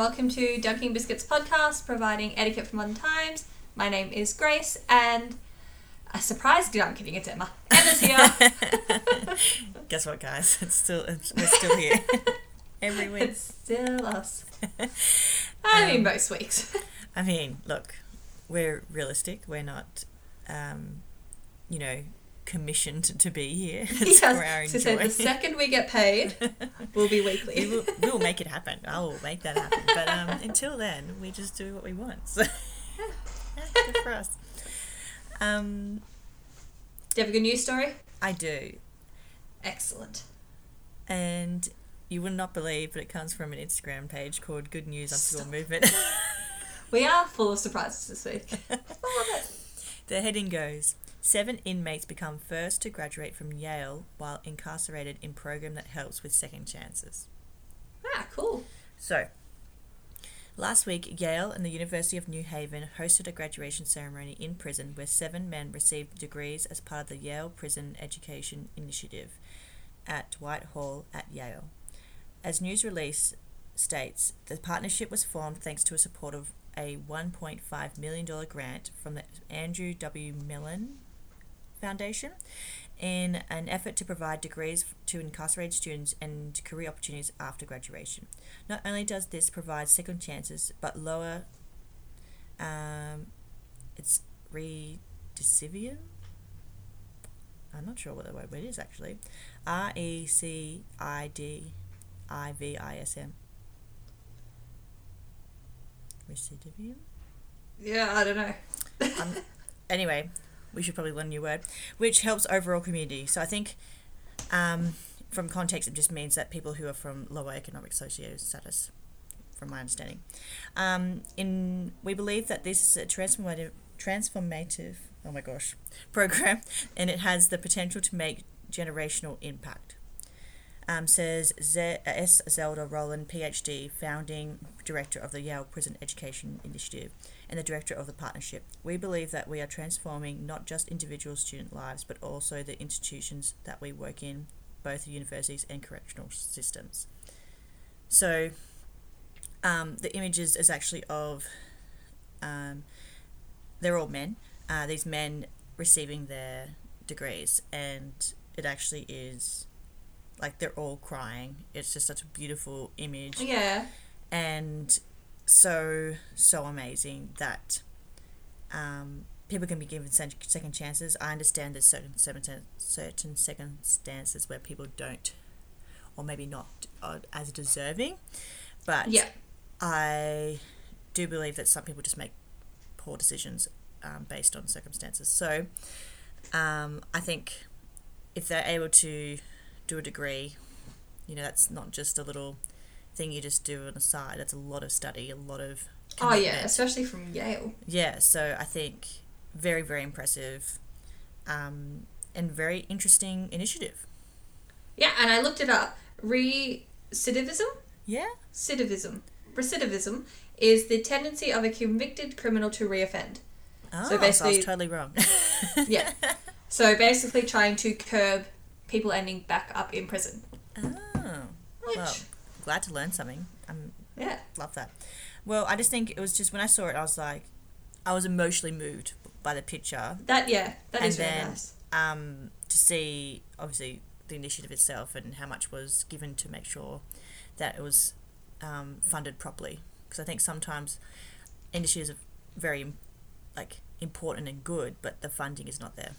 welcome to Dunking Biscuits podcast, providing etiquette for modern times. My name is Grace, and a surprise I'm kidding, it's Emma. Emma's here. Guess what, guys? It's still it's, we're still here every week. it's still us. I mean, Um, most weeks. I mean, look, we're realistic. We're not, um, you know, commissioned to be here. Our Yes, so say the second we get paid, we'll be we weekly. will, we will make it happen. I will make that happen. But um, until then, we just do what we want. So yeah, good for us. Um, Do you have a good news story? I do, Excellent. and you would not believe, but it comes from an Instagram page called Good News Underscore Movement. We are full of surprises this week. I love it. The heading goes Seven inmates become first to graduate from Yale while incarcerated in program that helps with second chances. Ah, cool. So, last week, Yale and the University of New Haven hosted a graduation ceremony in prison where seven men received degrees as part of the Yale Prison Education Initiative at Whitehall at Yale. As news release states, the partnership was formed thanks to a support of a $1.5 million grant from the Andrew W. Mellon Foundation in an effort to provide degrees to incarcerated students and career opportunities after graduation. Not only does this provide second chances, but lower um, it's recidivism. I'm not sure what the word is actually. R E C I D I V I S M. Recidivism? Yeah, I don't know. um, anyway, we should probably learn a new word, which helps overall community. So I think, um, from context, it just means that people who are from lower economic socio status, from my understanding, um, in we believe that this is a transformative, transformative, oh my gosh, program, and it has the potential to make generational impact. Um, says Z- S. Zelda Roland, PhD, founding director of the Yale Prison Education Initiative and the director of the partnership. We believe that we are transforming not just individual student lives, but also the institutions that we work in, both universities and correctional systems. So, um, the images is actually of, um, they're all men. Uh, these men receiving their degrees, and it actually is like they're all crying. It's just such a beautiful image Yeah. and so so amazing that um, people can be given second chances. I understand there's certain certain certain circumstances where people don't, or maybe not uh, as deserving, but Yeah. I do believe that some people just make poor decisions um, based on circumstances. So um, I think if they're able to do a degree, you know, that's not just a little thing you just do on the side. That's a lot of study, a lot of Oh, yeah, especially from Yale. Yeah, so I think very, very impressive um, and very interesting initiative. Yeah, and I looked it up. Recidivism? Yeah? Recidivism. Recidivism is the tendency of a convicted criminal to reoffend. Oh, so, So I was totally wrong. Yeah. So basically trying to curb people ending back up in prison. oh, Which, well, glad to learn something. I'm yeah. love that. Well, I just think it was just when I saw it, I was like, I was emotionally moved by the picture. That, yeah, that is And really then- nice. Um, to see obviously the initiative itself and how much was given to make sure that it was um, funded properly. Because I think sometimes initiatives are very like important and good, but the funding is not there.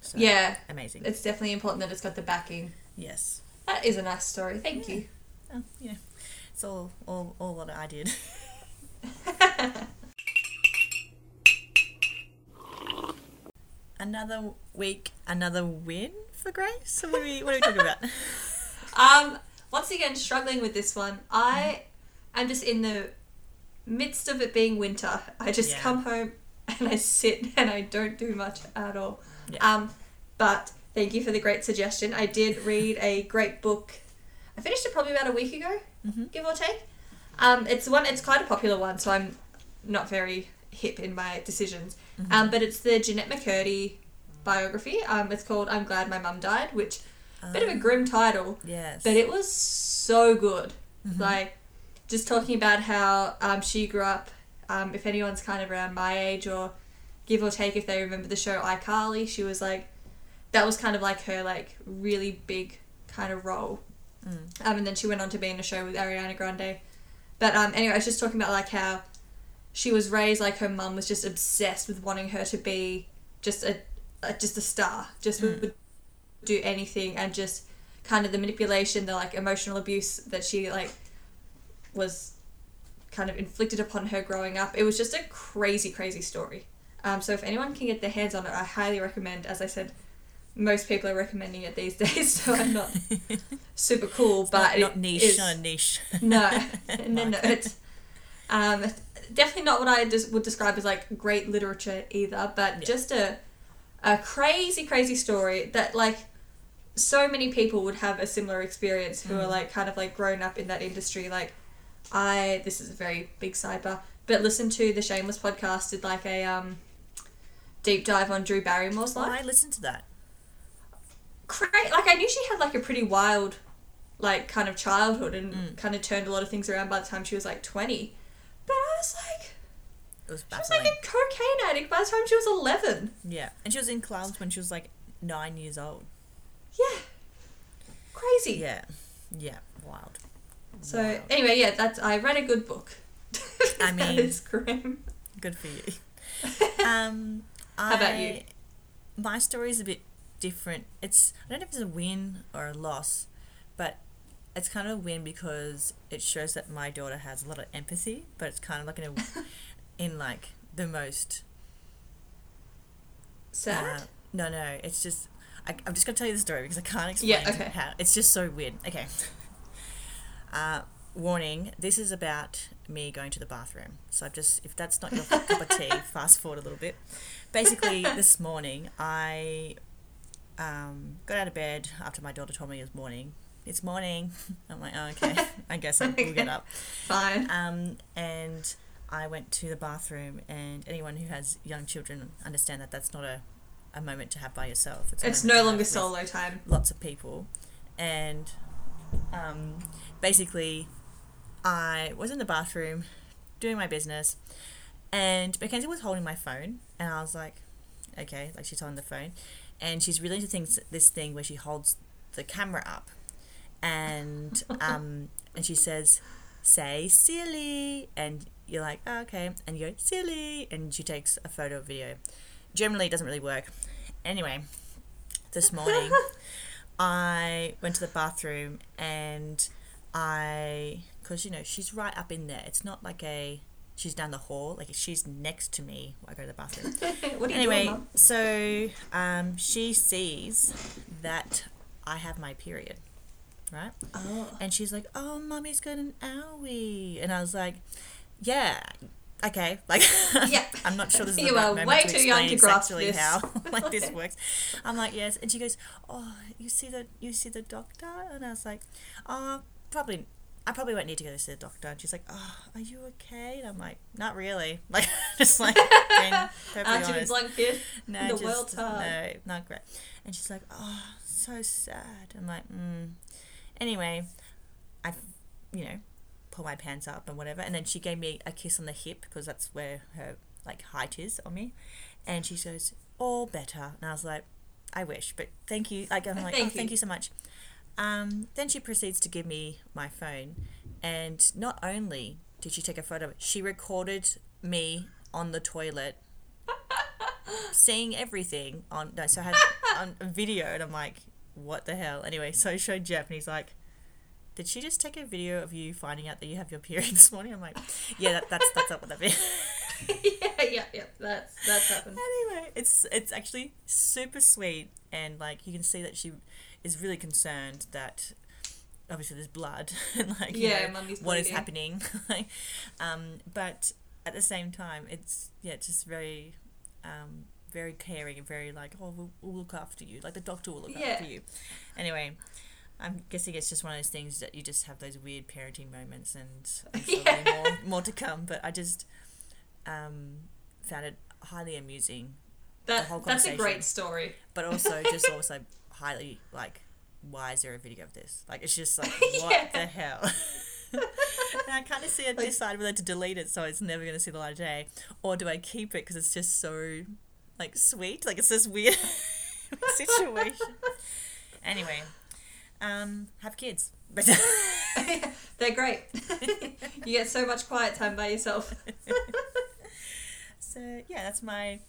So, Yeah, amazing. it's definitely important that it's got the backing. yes. That is a nice story. Thank Yeah. you. Oh, yeah. It's all, all, all what I did. another week, another win for Grace? What are we, what are we talking about? Um, once again, struggling with this one. I am just in the midst of it being winter. I just Yeah. come home and I sit and I don't do much at all. Yeah. Um, but thank you for the great suggestion. I did read a great book. I finished it probably about a week ago, Mhm. give or take. Um, it's one. It's quite a popular one, so I'm not very hip in my decisions. Mm-hmm. Um, but it's the Jennette McCurdy biography. Um, it's called "I'm Glad My Mum Died," which bit of a Um, grim title, Yes. but it was so good. Mhm. Like just talking about how um, she grew up. Um, if anyone's kind of around my age or give or take, if they remember the show iCarly, she was like, that was kind of like her like really big kind of role. Mm. Um, and then she went on to be in a show with Ariana Grande. But um, anyway, I was just talking about like how she was raised like her mum was just obsessed with wanting her to be just a, a just a star, just Mm. would do anything, and just kind of the manipulation, the like emotional abuse that she like was kind of inflicted upon her growing up. It was just a crazy, crazy story. Um, so if anyone can get their hands on it, I highly recommend. As I said, most people are recommending it these days, so I'm not super cool, but not, not niche, is- not niche. no, no, no. It's um, definitely not what I des- would describe as like great literature either, but Yeah. just a a crazy, crazy story that like so many people would have a similar experience who are Mm. like kind of like grown up in that industry. Like I, this is a very big sidebar, but listen to the Shameless podcast did like a um deep dive on Drew Barrymore's Oh, life I listened to that. Cra- like I knew she had like a pretty wild like kind of childhood and Mm. kind of turned a lot of things around by the time she was like 20 but I was like It was she was like a cocaine addict by the time she was 11 Yeah, and she was in clubs when she was like nine years old. yeah crazy Yeah, yeah, wild. so Wild. anyway yeah that's I read a good book I mean- is grim good for you. Um, How about you? My story is a bit different. It's I don't know if it's a win or a loss, but it's kind of a win because it shows that my daughter has a lot of empathy, but it's kind of like in a, in like the most sad Uh, no, no, it's just. I, I'm just gonna tell you the story because I can't explain Yeah, okay. how. It's just so weird. Okay. Uh, warning: This is about me going to the bathroom. So I've just, if that's not your cup of tea, fast forward a little bit. Basically, this morning I um, got out of bed after my daughter told me it was morning. It's morning. I'm like, oh, okay. I guess I will get up. fine Um, and I went to the bathroom, and anyone who has young children understand that that's not a, a moment to have by yourself. a it's no longer solo time Lots of people, and um, basically, I was in the bathroom doing my business, and Mackenzie was holding my phone, and I was like, okay, like she's on the phone, and she's really into things this thing where she holds the camera up, and um, and she says, say silly, and you're like, oh, okay, and you go silly, and she takes a photo or video. Generally, it doesn't really work. Anyway, this morning, I went to the bathroom and I, because you know she's right up in there. It's not like a she's down the hall. Like she's next to me. When I go to the bathroom. what are you anyway, doing so um, she sees that I have my period, right? oh And she's like, "Oh, mommy's got an owie," and I was like, "Yeah." Okay, like Yeah. I'm not sure this is You the are way to too young to grasp exactly this. how like this works. I'm like, yes, and she goes, "Oh, you see the you see the doctor?" And I was like, "Oh, probably I probably won't need to go to see the doctor." And she's like, "Oh, are you okay?" And I'm like, "Not really." Like just like being perfectly aren't the honest. blunt kid No, the just, world's hard. no, not great. And she's like, "Oh, so sad." I'm like, "Mm." Anyway, I, you know, pull my pants up and whatever, and then she gave me a kiss on the hip because that's where her like height is on me, and she goes, "All better," and I was like, "I wish, but thank you." Like I'm like, Thank "Oh, thank you. you so much." Um, then she proceeds to give me my phone, and not only did she take a photo, she recorded me on the toilet seeing everything on no, so I had on a video and I'm like, what the hell? Anyway, so I showed Jeff and he's like, Did she just take a video of you finding out that you have your period this morning? I'm like, Yeah, that, that's that's up with that video. yeah, yeah, yeah. That's that's happened. anyway, it's it's actually super sweet and like you can see that she is really concerned that obviously there's blood and like you Yeah, know, is bleeding. happening um but at the same time it's yeah it's just very um very caring and very like oh we'll, we'll look after you like the doctor will look Yeah. after you anyway I'm guessing it's just one of those things that you just have those weird parenting moments and I'm sure there'll more, more to come but I just um found it highly amusing That whole that's a great story. but also just also highly like why is there a video of this like it's just like what Yeah. the hell and I kind of see it decide whether to delete it so it's never going to see the light of day, or do I keep it because it's just so like sweet, like it's this weird situation. Anyway, um, have kids. But They're great. you get so much quiet time by yourself. so yeah, that's my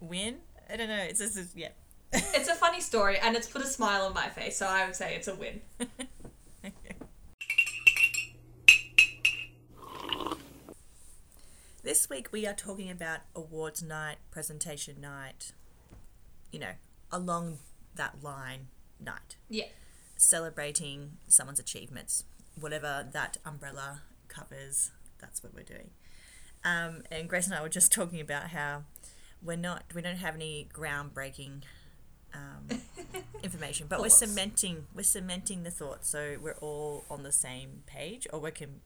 win. I don't know. It's just yeah. It's a funny story and it's put a smile on my face, so I would say it's a win. This week we are talking about awards night, presentation night, you know, along that line night, Yeah. celebrating someone's achievements, whatever that umbrella covers, that's what we're doing. Um, and Grace and I were just talking about how we're not, we don't have any groundbreaking um, information, but we're cementing, we're cementing the thoughts, so we're all on the same page, or we're com-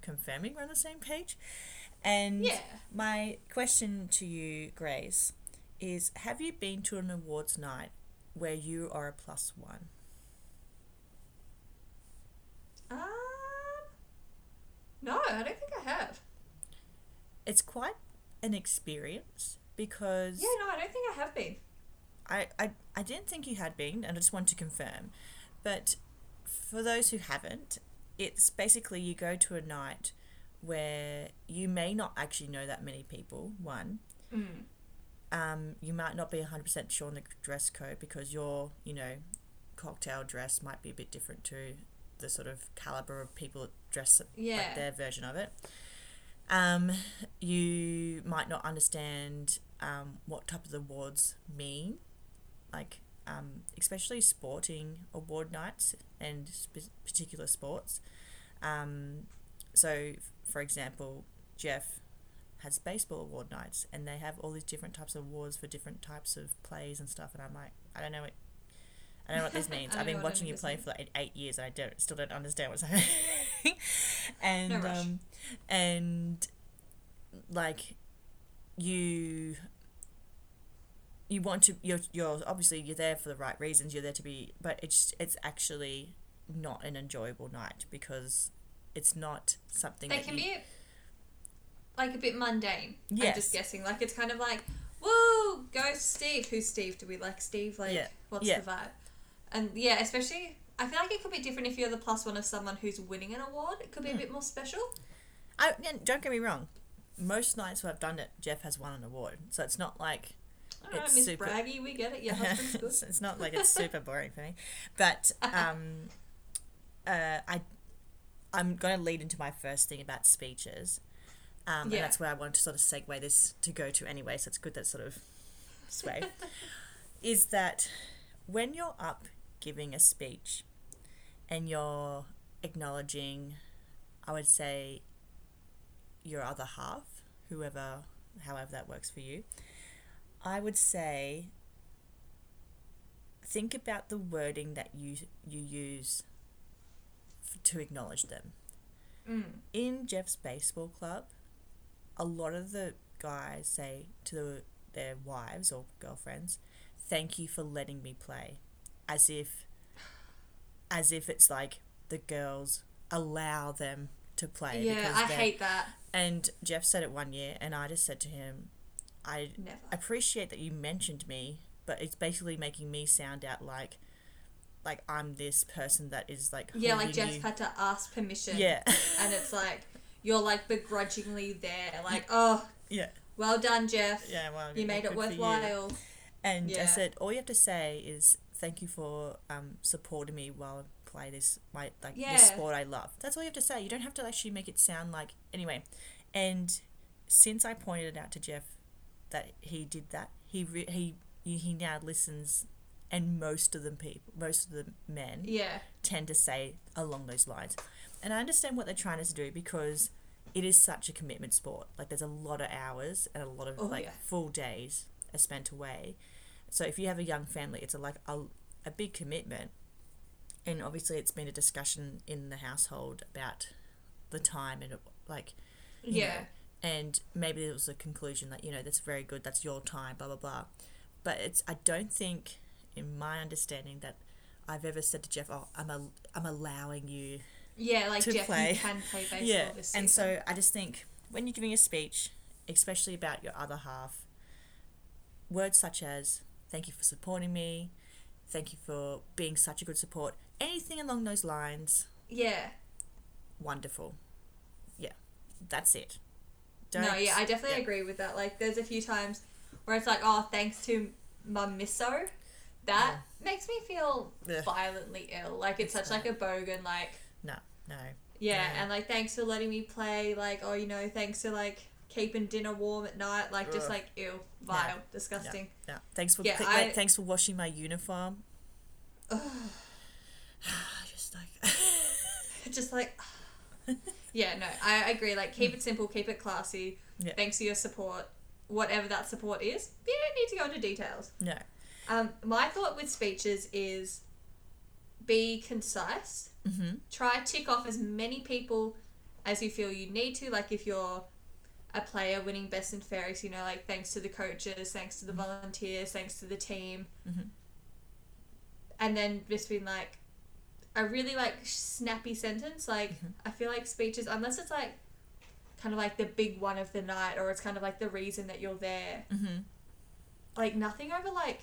confirming we're on the same page. And Yeah. my question to you, Grace, is have you been to an awards night where you are a plus one? Um, no, I don't think I have. It's quite an experience because Yeah, no, I don't think I have been. I, I, I didn't think you had been, and I just want to confirm. But for those who haven't, it's basically you go to a night where you may not actually know that many people, one. Mm. Um, you might not be 100% sure on the dress code because your, you know, cocktail dress might be a bit different to the sort of caliber of people that dress Yeah. like their version of it. Um, you might not understand um, what type of awards mean, like um, especially sporting award nights and spe- particular sports. Um, so, for example, Jeff has baseball award nights, and they have all these different types of awards for different types of plays and stuff. And I'm like, I don't know what. I don't know what this means. I've been watching you play means. for like eight years, and I don't still don't understand what's happening. and No um, and like you you want to you're you're obviously you're there for the right reasons you're there to be but it's it's actually not an enjoyable night because it's not something They that can you, be like a bit mundane. I'm just guessing. Like it's kind of like, woo, go Steve. Who's Steve? Do we like Steve? Like, Yeah. what's Yeah. the vibe? And yeah, especially, I feel like it could be different if you're the plus one of someone who's winning an award. It could be a Hmm. bit more special. I, and don't get me wrong most nights where I've done it Jeff has won an award so it's not like It's Miss super- Braggy, we get it. Your husband's good. it's, it's not like it's super boring for me, but um, uh, I I'm going to lead into my first thing about speeches, um, Yeah. and that's where I want to sort of segue this to go to anyway. So it's good that sort of sway is that when you're up giving a speech and you're acknowledging, I would say, your other half, whoever, however that works for you. I would say think about the wording that you you use f- to acknowledge them. Mm. In Jeff's baseball club, a lot of the guys say to the, their wives or girlfriends, "Thank you for letting me play," as if as if it's like the girls allow them to play. Yeah, I hate that. And Jeff said it one year, and I just said to him, "I Never. appreciate that you mentioned me, but it's basically making me sound out like like I'm this person that is like Yeah, like you- had to ask permission. yeah And it's like, you're like begrudgingly there. Like, oh, yeah well done, Jeff. yeah well You made it good for you. worthwhile. and I said all you have to say is thank you for um, supporting me while I play this my like Yeah. this sport I love that's all you have to say you don't have to actually make it sound like anyway and since I pointed it out to Jeff that he did that he re- he he now listens and most of the people most of the men Yeah. tend to say along those lines. And I understand what they're trying to do because it is such a commitment sport. Like there's a lot of hours and a lot of Oh, like yeah. full days are spent away. So if you have a young family, it's a, like a, a big commitment. And obviously, it's been a discussion in the household about the time and like Yeah. know, and maybe it was a conclusion that you know that's very good that's your time blah blah blah but it's i don't think in my understanding that i've ever said to jeff oh i'm, a, I'm allowing you Yeah, like to Jeff, play. you can play baseball yeah, and so I just think when you're giving a speech, especially about your other half, words such as "Thank you for supporting me," "Thank you for being such a good support," anything along those lines, yeah. wonderful. Yeah, that's it. No, yeah, I definitely yeah. agree with that. Like, there's a few times where it's like, oh, thanks to Mum Misso, that makes me feel Ugh. violently ill. Like, it's such like a bogan, like, No, no. yeah, No. and like, thanks for letting me play. Like, oh, you know, thanks for like keeping dinner warm at night. Like, just like, ew, vile, disgusting. No, thanks for Yeah, th- I- like, thanks for washing my uniform. Just like just like yeah no I agree. Like keep it simple keep it classy. Yeah. thanks for your support. Whatever that support is you don't need to go into details. No. um, my thought with speeches is be concise. Mhm. try tick off as many people as you feel you need to. Like if you're a player winning best and fairest you know like thanks to the coaches thanks to the volunteers thanks to the team. Mhm. and then just being like a really like snappy sentence like Mhm. i feel like speeches unless it's like kind of like the big one of the night or it's kind of like the reason that you're there Mhm. like nothing over like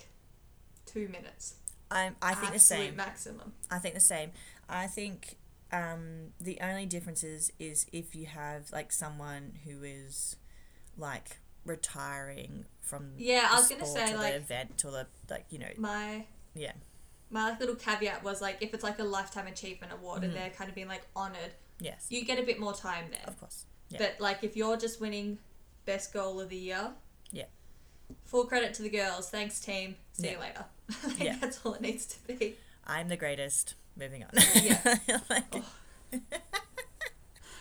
two minutes I'm, I think the same. maximum I think the same. I think um, the only difference is, is if you have like someone who is like retiring from Yeah, I was gonna say, like- the event or the like you know my yeah my like little caveat was like if it's like a lifetime achievement award and Mhm. they're kind of being like honored yes you get a bit more time there of course yeah. but like if you're just winning best goal of the year Yeah. full credit to the girls thanks team see you later Like, Yeah. that's all it needs to be I'm the greatest. Moving on. Yeah. Like, Oh.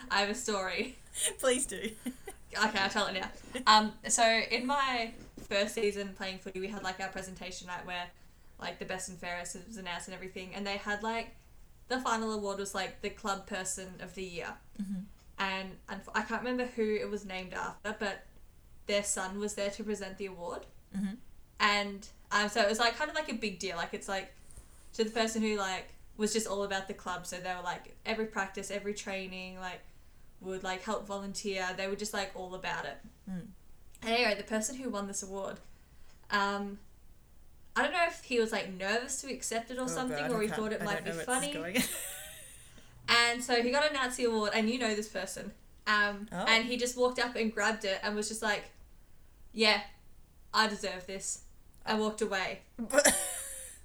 i have a story please do. Okay, I'll tell it now. Um, so in my first season playing footy, we had like our presentation night where like the best and fairest was announced and everything, and they had like the final award was like the club person of the year, Mhm. and, and I can't remember who it was named after, but their son was there to present the award, Mhm. and um, so it was like kind of like a big deal. Like it's like to the person who like was just all about the club, so they were like every practice, every training, like would like help volunteer. They were just like all about it. Mm. And anyway, the person who won this award, um, I don't know if he was like nervous to accept it or Oh, something, God, or he thought it I might be know where this is funny. And so he got a Nazi award, and you know this person. Um, Oh. And he just walked up and grabbed it and was just like, "Yeah, I deserve this," and walked away.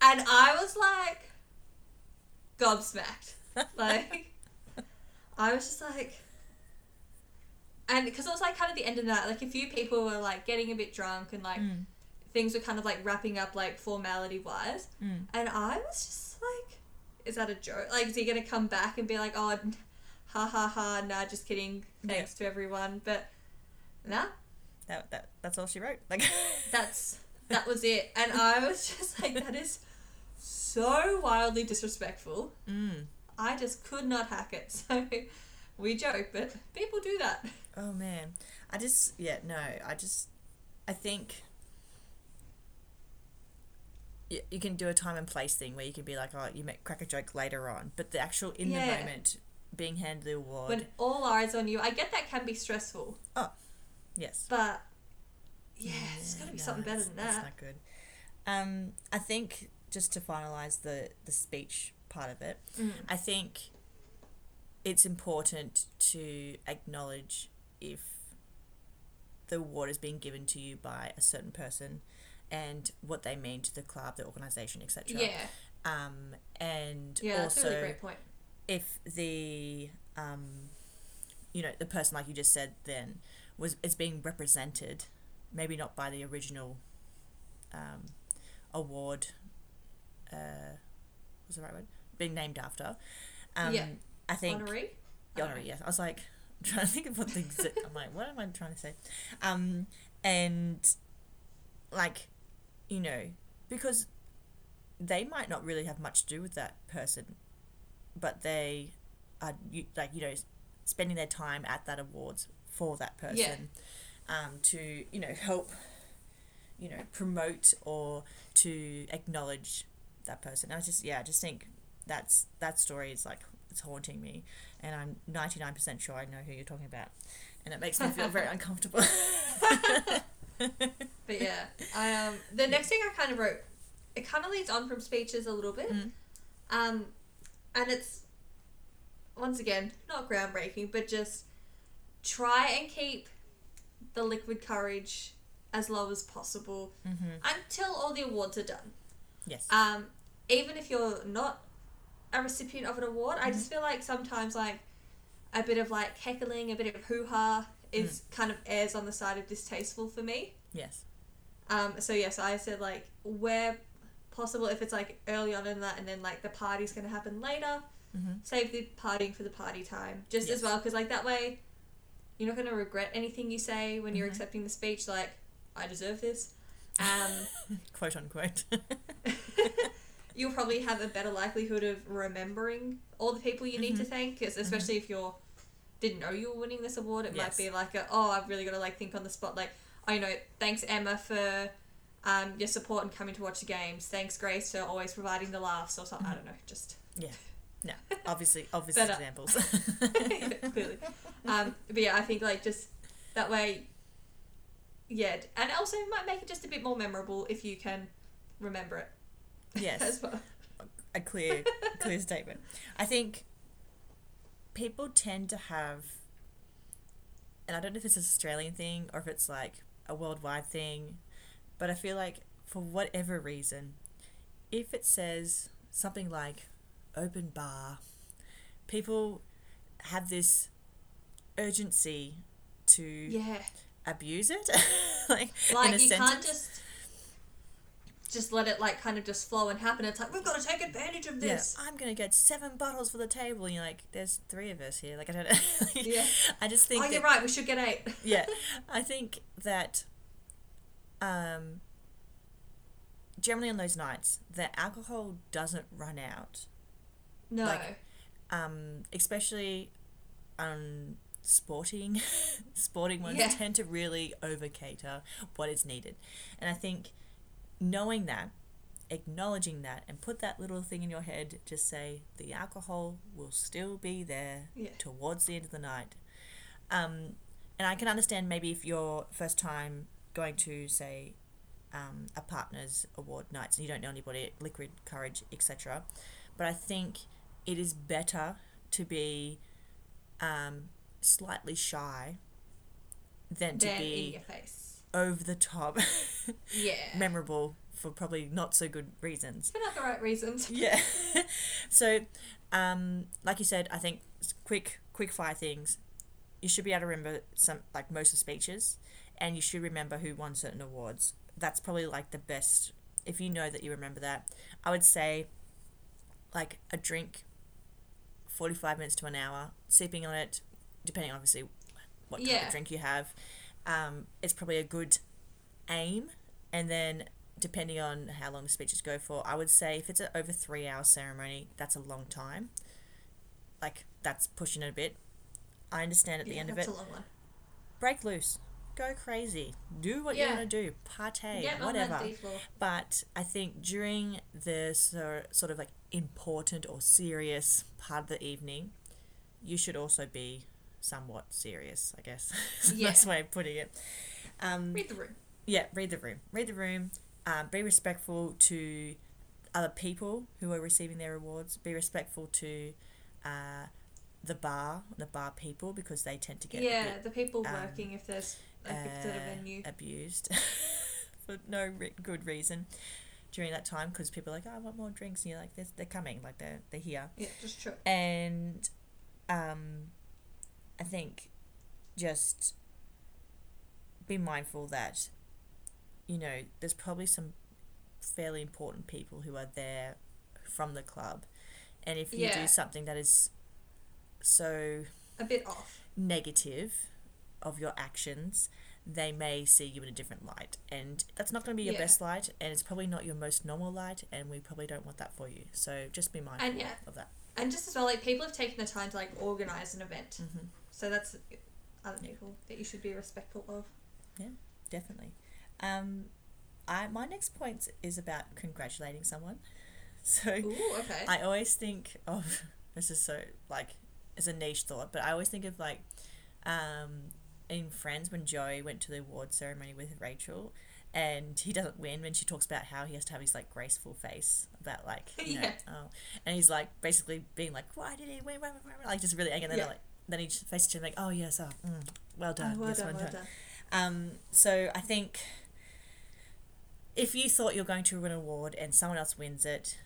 And I was like, gobsmacked. Like, I was just like, and because it was like kind of the end of the night, like a few people were like getting a bit drunk and like Mm. Things were kind of like wrapping up like formality wise. Mm. And I was just like, is that a joke? Like, is he gonna come back and be like, oh, ha ha ha, nah, just kidding, thanks to everyone. But nah, That, that that's all she wrote. Like that's that was it. And I was just like, that is so wildly disrespectful. mm. I just could not hack it. So we joke, but people do that. Oh man, I just yeah no, I just I think you, you can do a time and place thing where you can be like oh you make crack a joke later on, but the actual in Yeah. the moment being handed the award When all eyes on you, I get that can be stressful, Oh, yes but yeah, it's got to be no, something better than it's that. not good. Um, I think just to finalize the the speech part of it, Mm. I think it's important to acknowledge if the award is being given to you by a certain person and what they mean to the club, the organization, etc. Yeah, Um, and yeah, that's a also really great point. if the um, you know the person like you just said then was is being represented maybe not by the original um, award uh, what's the right word being named after um, Yeah. I think Honorary? honorary yes I was like I'm trying to think of what the I'm like what am I trying to say um, and like you know because they might not really have much to do with that person but they are like you know spending their time at that awards for that person um, to you know help you know promote or to acknowledge that person and I just yeah I just think that's that story is like it's haunting me, and I'm ninety nine percent sure I know who you're talking about, and it makes me feel very uncomfortable. But yeah, I um the next thing I kind of wrote, it kind of leads on from speeches a little bit, Mm. um, and it's once again not groundbreaking, but just try and keep the liquid courage as low as possible Mm-hmm. until all the awards are done. Yes. Um, even if you're not a recipient of an award, I just feel like sometimes like a bit of like heckling, a bit of hoo ha is kind of airs on the side of distasteful for me. yes. Um, so yes, I said like where possible, if it's like early on in that, and then like the party's gonna happen later, Mm-hmm. save the partying for the party time, just Yes. as well, because like that way, you're not gonna regret anything you say when you're Mhm. accepting the speech. Like, I deserve this. Um, Quote unquote. you'll probably have a better likelihood of remembering all the people you need to Mhm. thank, because especially if you're didn't know you were winning this award, it Yes. might be like a, oh, I've really got to like think on the spot, like, oh, you know, thanks Emma for um, your support and coming to watch the games. Thanks Grace for always providing the laughs or something. I don't know, just yeah. No. Obviously, obvious Better. examples. clearly. Um, but yeah, I think like just that way, yeah, and also it might make it just a bit more memorable if you can remember it yes. as well. a clear clear statement. I think people tend to have and I don't know if it's an Australian thing or if it's like a worldwide thing, but I feel like for whatever reason, if it says something like open bar, people have this urgency to Yeah. abuse it. like, like in a you sentence. can't just just let it like kind of just flow and happen it's like we've got to take advantage of this Yeah, I'm gonna get seven bottles for the table. And you're like, there's three of us here. Like I don't know. Yeah. I just think oh that, you're right we should get eight yeah, I think that um, generally on those nights, the alcohol doesn't run out. no Like, Um, especially on sporting, sporting ones Yeah. tend to really over cater what is needed, and I think knowing that. Acknowledging that and put that little thing in your head, just say the alcohol will still be there Yeah. towards the end of the night. Um, and I can understand maybe if you're first time going to say um, a partner's award nights and you don't know anybody, liquid courage, etc. But I think it is better to be um, slightly shy than to then in be your face over the top yeah memorable for probably not so good reasons. for not the right reasons Yeah. so, um, like you said, I think quick, quick fire things. You should be able to remember some, like most of the speeches, and you should remember who won certain awards. That's probably like the best. If you know that you remember that, I would say, like a drink, forty-five minutes to an hour, sipping on it, depending obviously what type Yeah. of drink you have. Um, it's probably a good aim, and then depending on how long the speeches go for, I would say if it's an over three hour ceremony, that's a long time. Like that's pushing it a bit. I understand at the Yeah, end of it, a long one break loose, go crazy, do what Yeah. you want to do, partay, get whatever. But I think during the so, sort of like important or serious part of the evening, you should also be somewhat serious. I guess is the Yeah. best way of putting it. Um, read the room yeah, read the room. Read the room. Um, be respectful to other people who are receiving their awards. Be respectful to uh, the bar, the bar people, because they tend to get yeah bit, the people um, working if there's like if it's at a uh, venue abused for no re- good reason during that time because people are like, oh, I want more drinks. And you're like, they're, they're coming, like they're, they're here. yeah just true And um, I think just be mindful that, you know, there's probably some fairly important people who are there from the club. And if you Yeah. do something that is so a bit off negative of your actions, they may see you in a different light. And that's not going to be your Yeah. best light, and it's probably not your most normal light, and we probably don't want that for you. So just be mindful yeah. of that. and just as well like people have taken the time to like organize an event hmm so that's other people that you should be respectful of Yeah, Definitely. Um, I my next point is about congratulating someone. So Ooh, okay. I always think of This is so like it's a niche thought, but I always think of like um, in Friends when Joey went to the award ceremony with Rachel, and he doesn't win when she talks about how he has to have his like graceful face about like you know, Yeah. oh, and he's like basically being like why did he win Why, why, why?" like just really angry and then Yeah. like then he just faces him like oh yes oh mm, well done Oh, well yes, done, well done. um, so I think if you thought you're going to win an award and someone else wins it,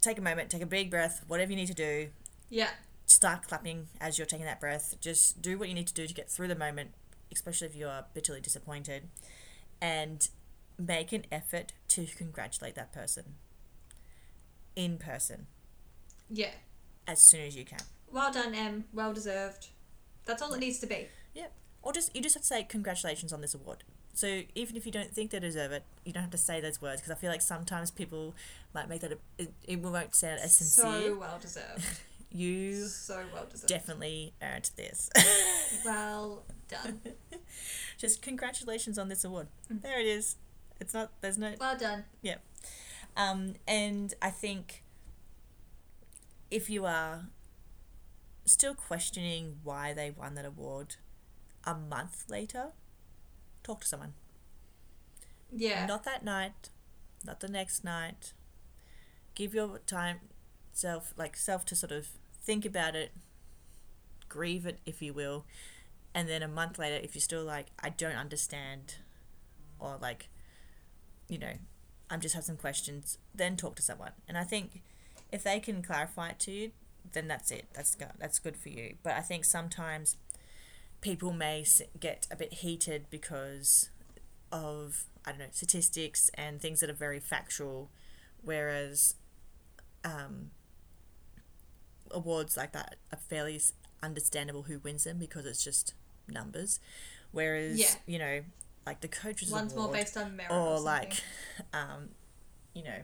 take a moment, take a big breath, whatever you need to do, Yeah, start clapping as you're taking that breath. Just do what you need to do to get through the moment, especially if you are bitterly disappointed, and make an effort to congratulate that person in person yeah. as soon as you can. Well done, Em. Well deserved. That's all it needs to be. Yep. Or just you just have to say congratulations on this award. So even if you don't think they deserve it, you don't have to say those words because I feel like sometimes people might make that a, it, it won't sound as sincere. So well deserved. you so well deserved. definitely earned this. well done. just congratulations on this award. Mm. There it is. It's not. There's no. Well done. Um, and I think if you are still questioning why they won that award a month later, talk to someone. Yeah. Not that night, not the next night. Give your time self like self to sort of think about it, grieve it if you will, and then a month later if you're still like I don't understand or like you know, I'm just have some questions, then talk to someone. And I think if they can clarify it to you, then that's it. That's good. That's good for you. But I think sometimes people may get a bit heated because of I don't know statistics and things that are very factual, whereas um, awards like that are fairly understandable who wins them because it's just numbers, whereas Yeah. you know like the coaches One's award more based on merit or or, like um, you know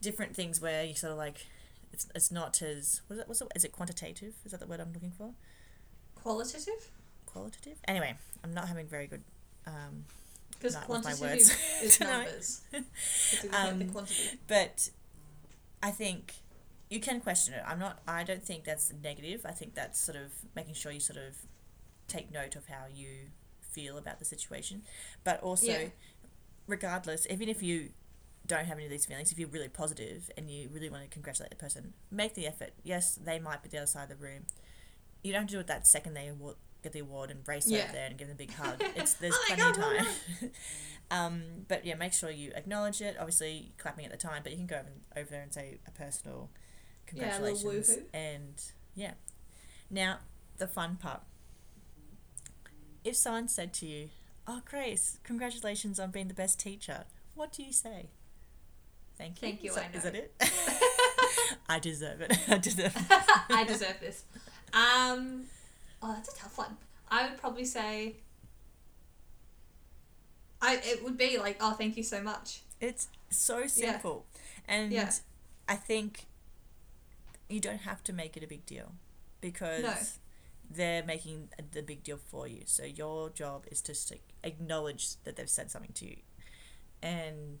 different things where you sort of like it's it's not as what is it, what's it, is it quantitative is that the word I'm looking for qualitative. qualitative anyway I'm not having very good um, Because Not with my quantitative words is numbers. Um, but I think you can question it. I'm not. I don't think that's negative. I think that's sort of making sure you sort of take note of how you feel about the situation, but also, Yeah. regardless, even if you don't have any of these feelings, if you're really positive and you really want to congratulate the person, make the effort. Yes, they might be the other side of the room. You don't have to do it that second they award, get the award and race Yeah. over there and give them a big hug. It's there's Oh plenty of time. um, but yeah, make sure you acknowledge it. Obviously, clapping at the time, but you can go over, over there and say a personal Yeah, a congratulations. and yeah. Now, the fun part. If someone said to you, "Oh, Grace, congratulations on being the best teacher," what do you say? Thank you. Thank you, Is I that, is know. that it? I deserve it. I deserve it. I deserve this. Um, oh, that's a tough one. I would probably say. I it would be like oh thank you so much. It's so simple. And Yeah. I think you don't have to make it a big deal because No. they're making the big deal for you. So your job is to acknowledge that they've said something to you. And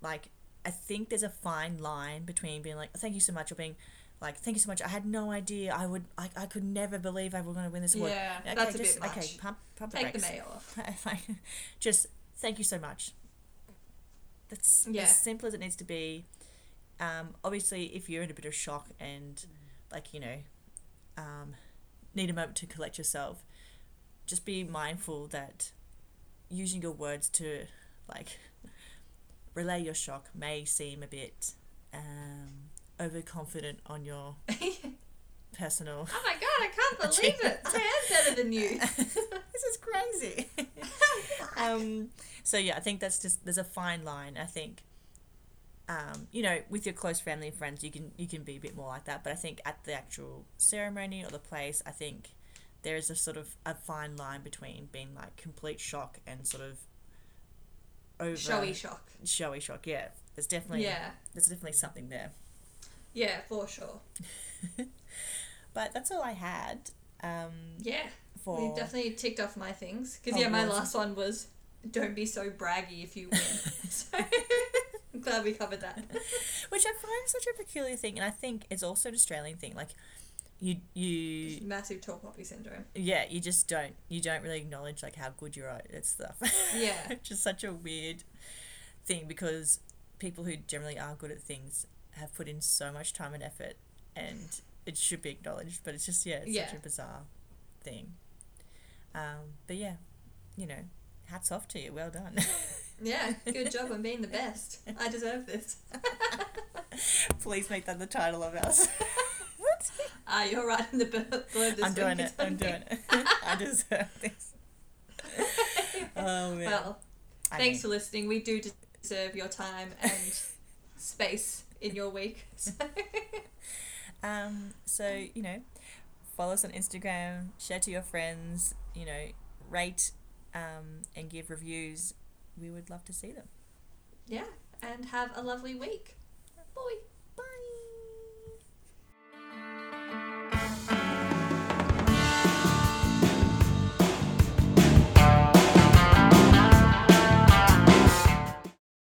like I think there's a fine line between being like thank you so much or being like thank you so much. I had no idea. I would I, I could never believe I were going to win this award. Yeah, Okay, that's a just, bit much. Okay, pump pump Take the brakes. mayo off. like, just thank you so much. That's Yeah. as simple as it needs to be. Um, obviously, if you're in a bit of shock and, like, you know, um, need a moment to collect yourself, just be mindful that using your words to, like, relay your shock may seem a bit um, overconfident on your personal. Oh my god, I can't believe it. I am better than you. this is crazy. um, so yeah, I think that's just there's a fine line. I think, um, you know, with your close family and friends, you can you can be a bit more like that. But I think at the actual ceremony or the place, I think there is a sort of a fine line between being like complete shock and sort of over Showy shock. showy shock. Yeah, there's definitely Yeah. there's definitely something there. Yeah, for sure. But that's all I had. Um, Yeah. for You definitely ticked off my things. Because, yeah, my last one was don't be so braggy if you win. so, I'm glad glad we covered that. Which I find such a peculiar thing, and I think it's also an Australian thing. Like, you you Massive tall poppy syndrome. yeah, you just don't you don't really acknowledge like how good you are at stuff. Yeah. just such a weird thing because people who generally are good at things have put in so much time and effort, and it should be acknowledged. But it's just yeah, it's such a bizarre thing. Um, but yeah, you know, hats off to you. Well done. Yeah, good job on being the best. I deserve this. Please make that the title of ours. Ah, you're right in the blurb I'm doing it. I'm doing it. I deserve this. Oh man. Well, I thanks mean, for listening. We do deserve your time and space in your week. So, um, so you know, follow us on Instagram, share to your friends. You know, rate, um, and give reviews. We would love to see them. yeah, and have a lovely week.